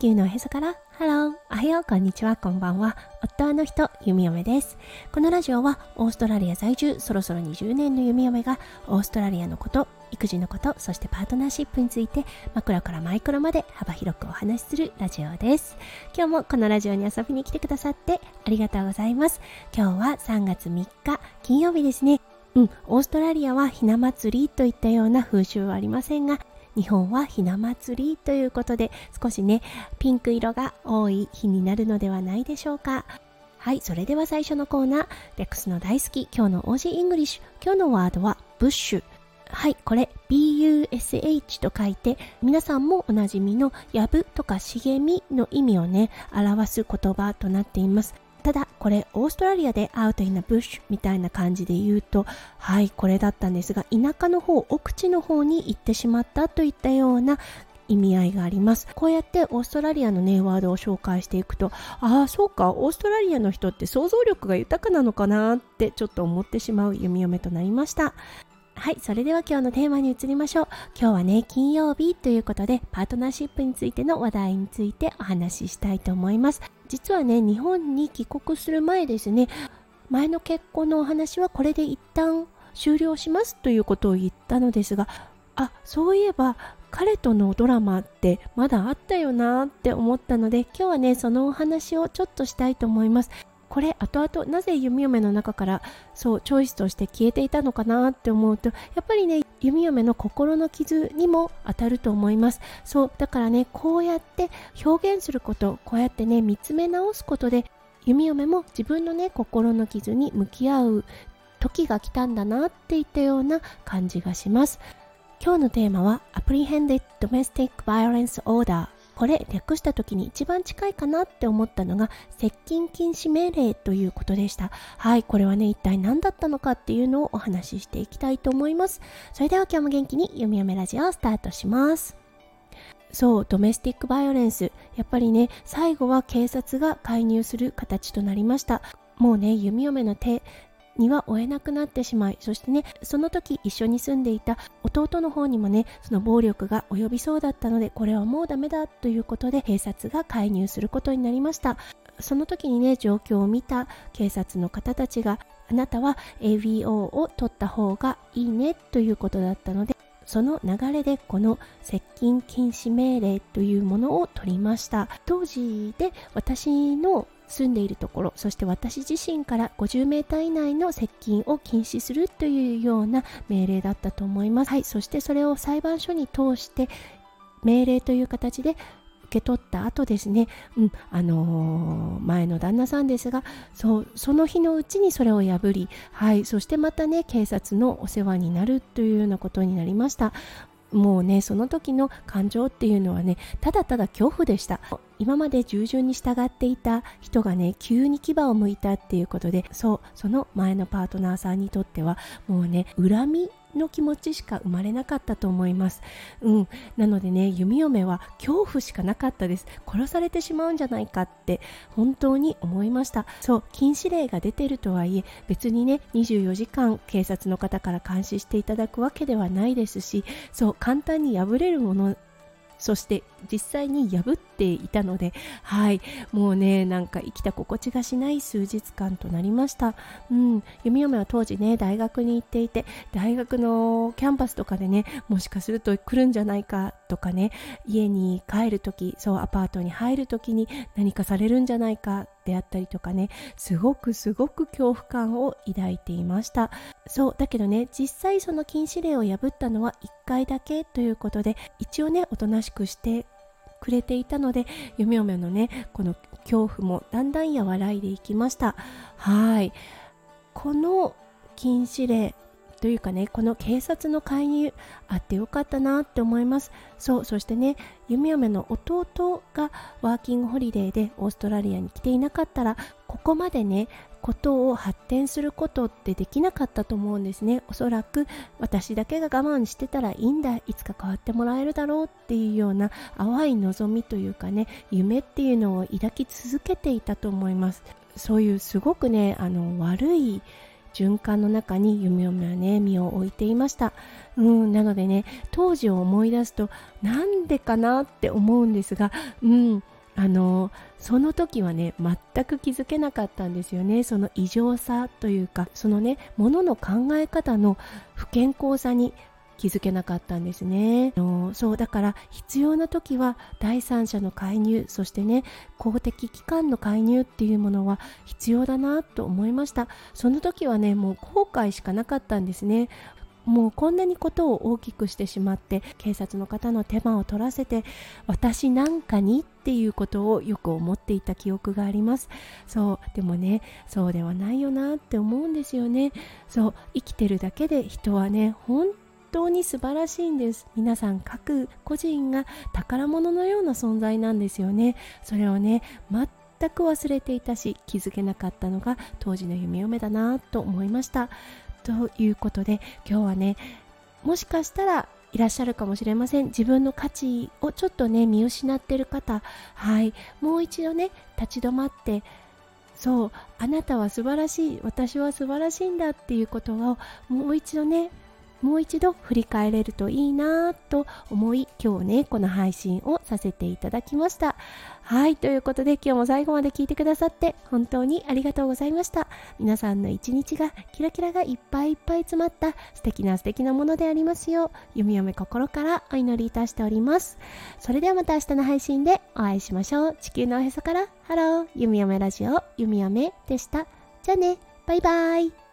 地球のおへそからハロー、おはよう、こんにちは、こんばんは。夫の人、弓嫁です。このラジオはオーストラリア在住、そろそろ20年の弓嫁がオーストラリアのこと、育児のこと、そしてパートナーシップについてマクロからマイクロまで幅広くお話しするラジオです。今日もこのラジオに遊びに来てくださってありがとうございます。今日は3月3日、金曜日ですね。うん、オーストラリアはひな祭りといったような風習はありませんが、日本はひな祭りということで少しねピンク色が多い日になるのではないでしょうか。はいそれでは最初のコーナーレックスの大好き今日の OG イングリッシュ今日のワードは bush。はい、これ BUSH と書いて皆さんもおなじみのやぶとか茂みの意味をね表す言葉となっています。ただこれオーストラリアで out in the bush みたいな感じで言うとはいこれだったんですが田舎の方奥地の方に行ってしまったといったような意味合いがありますこうやってオーストラリアのねワードを紹介していくとああそうかオーストラリアの人って想像力が豊かなのかなってちょっと思ってしまう弓嫁となりましたはい、それでは今日のテーマに移りましょう。今日はね、金曜日ということで、パートナーシップについての話題についてお話ししたいと思います。実はね、日本に帰国する前ですね、前の結婚のお話はこれで一旦終了しますということを言ったのですが、あ、そういえば彼とのドラマってまだあったよなって思ったので、今日はね、そのお話をちょっとしたいと思います。これ後々なぜ弓嫁の中からそうチョイスとして消えていたのかなって思うとやっぱりね弓嫁の心の傷にも当たると思います。そうだからねこうやって表現することこうやってね見つめ直すことで弓嫁も自分のね心の傷に向き合う時が来たんだなっていったような感じがします。今日のテーマは Apprehended Domestic Violence Order これ略した時に一番近いかなって思ったのが接近禁止命令ということでした。はいこれはね一体何だったのかっていうのをお話ししていきたいと思います。それでは今日も元気に読み読めラジオをスタートします。そうドメスティックバイオレンス。やっぱりね最後は警察が介入する形となりました。もうね弓嫁の手には追えなくなってしまいそしてねその時一緒に住んでいた弟の方にもねその暴力が及びそうだったのでこれはもうダメだということで警察が介入することになりました。その時にね状況を見た警察の方たちがあなたは ABO を取った方がいいねということだったのでその流れでこの接近禁止命令というものを取りました。当時で私の住んでいるところそして私自身から50メーター以内の接近を禁止するというような命令だったと思います。はい、そしてそれを裁判所に通して命令という形で受け取った後ですね、うんあのー、前の旦那さんですがそうその日のうちにそれを破り、はい、そしてまたね警察のお世話になるというようなことになりましたもうねその時の感情っていうのはねただただ恐怖でした。今まで従順に従っていた人がね急に牙をむいたっていうことでそうその前のパートナーさんにとってはもうね恨みの気持ちしか生まれなかったと思います。うん。なのでね、弓嫁は恐怖しかなかったです。殺されてしまうんじゃないかって本当に思いました。そう、禁止令が出てるとはいえ、別にね、24時間警察の方から監視していただくわけではないですし、そう、簡単に破れるものそして実際に破っていたので、はい、もうね、なんか生きた心地がしない数日間となりました。うん、弓嫁は当時ね、大学に行っていて、大学のキャンパスとかでね、もしかすると来るんじゃないかとかね、家に帰るとき、そう、アパートに入るときに何かされるんじゃないかであったりとかね、すごくすごく恐怖感を抱いていました。そう、だけどね、実際その禁止令を破ったのは1回だけということで、一応ね、おとなしくしてくれていたので夢嫁のねこの恐怖もだんだん和らいでいきましたはいこの禁止令というかねこの警察の介入あってよかったなって思います。そうそしてね弓嫁の弟がワーキングホリデーでオーストラリアに来ていなかったらここまでねことを発展することってできなかったと思うんですね。おそらく私だけが我慢してたらいいんだ。いつか変わってもらえるだろうっていうような淡い望みというかね夢っていうのを抱き続けていたと思います。そういうすごくねあの悪い循環の中に弓嫁はね身を置いていました。うんなのでね当時を思い出すとなんでかなって思うんですがうんあのその時はね全く気づけなかったんですよね。その異常さというかそのねものの考え方の不健康さに気づけなかったんですね。そうだから必要な時は第三者の介入そしてね公的機関の介入っていうものは必要だなと思いました。その時はねもう後悔しかなかったんですね。もうこんなにことを大きくしてしまって警察の方の手間を取らせて私なんかにっていうことをよく思っていた記憶があります。そうでもねそうではないよなって思うんですよね。そう生きてるだけで人はね本当に素晴らしいんです。皆さん各個人が宝物のような存在なんですよね。それをね全く忘れていたし気づけなかったのが当時の夢嫁だなと思いました。ということで今日はねもしかしたらいらっしゃるかもしれません。自分の価値をちょっとね見失ってる方。はい。もう一度ね立ち止まってそうあなたは素晴らしい私は素晴らしいんだっていうことをもう一度ねもう一度振り返れるといいなと思い今日ねこの配信をさせていただきました。はいということで今日も最後まで聞いてくださって本当にありがとうございました。皆さんの一日がキラキラがいっぱいいっぱい詰まった素敵な素敵なものでありますよう弓嫁心からお祈りいたしております。それではまた明日の配信でお会いしましょう。地球のおへそから。ハロー。弓嫁ラジオ。弓嫁でした。じゃあね。バイバイ。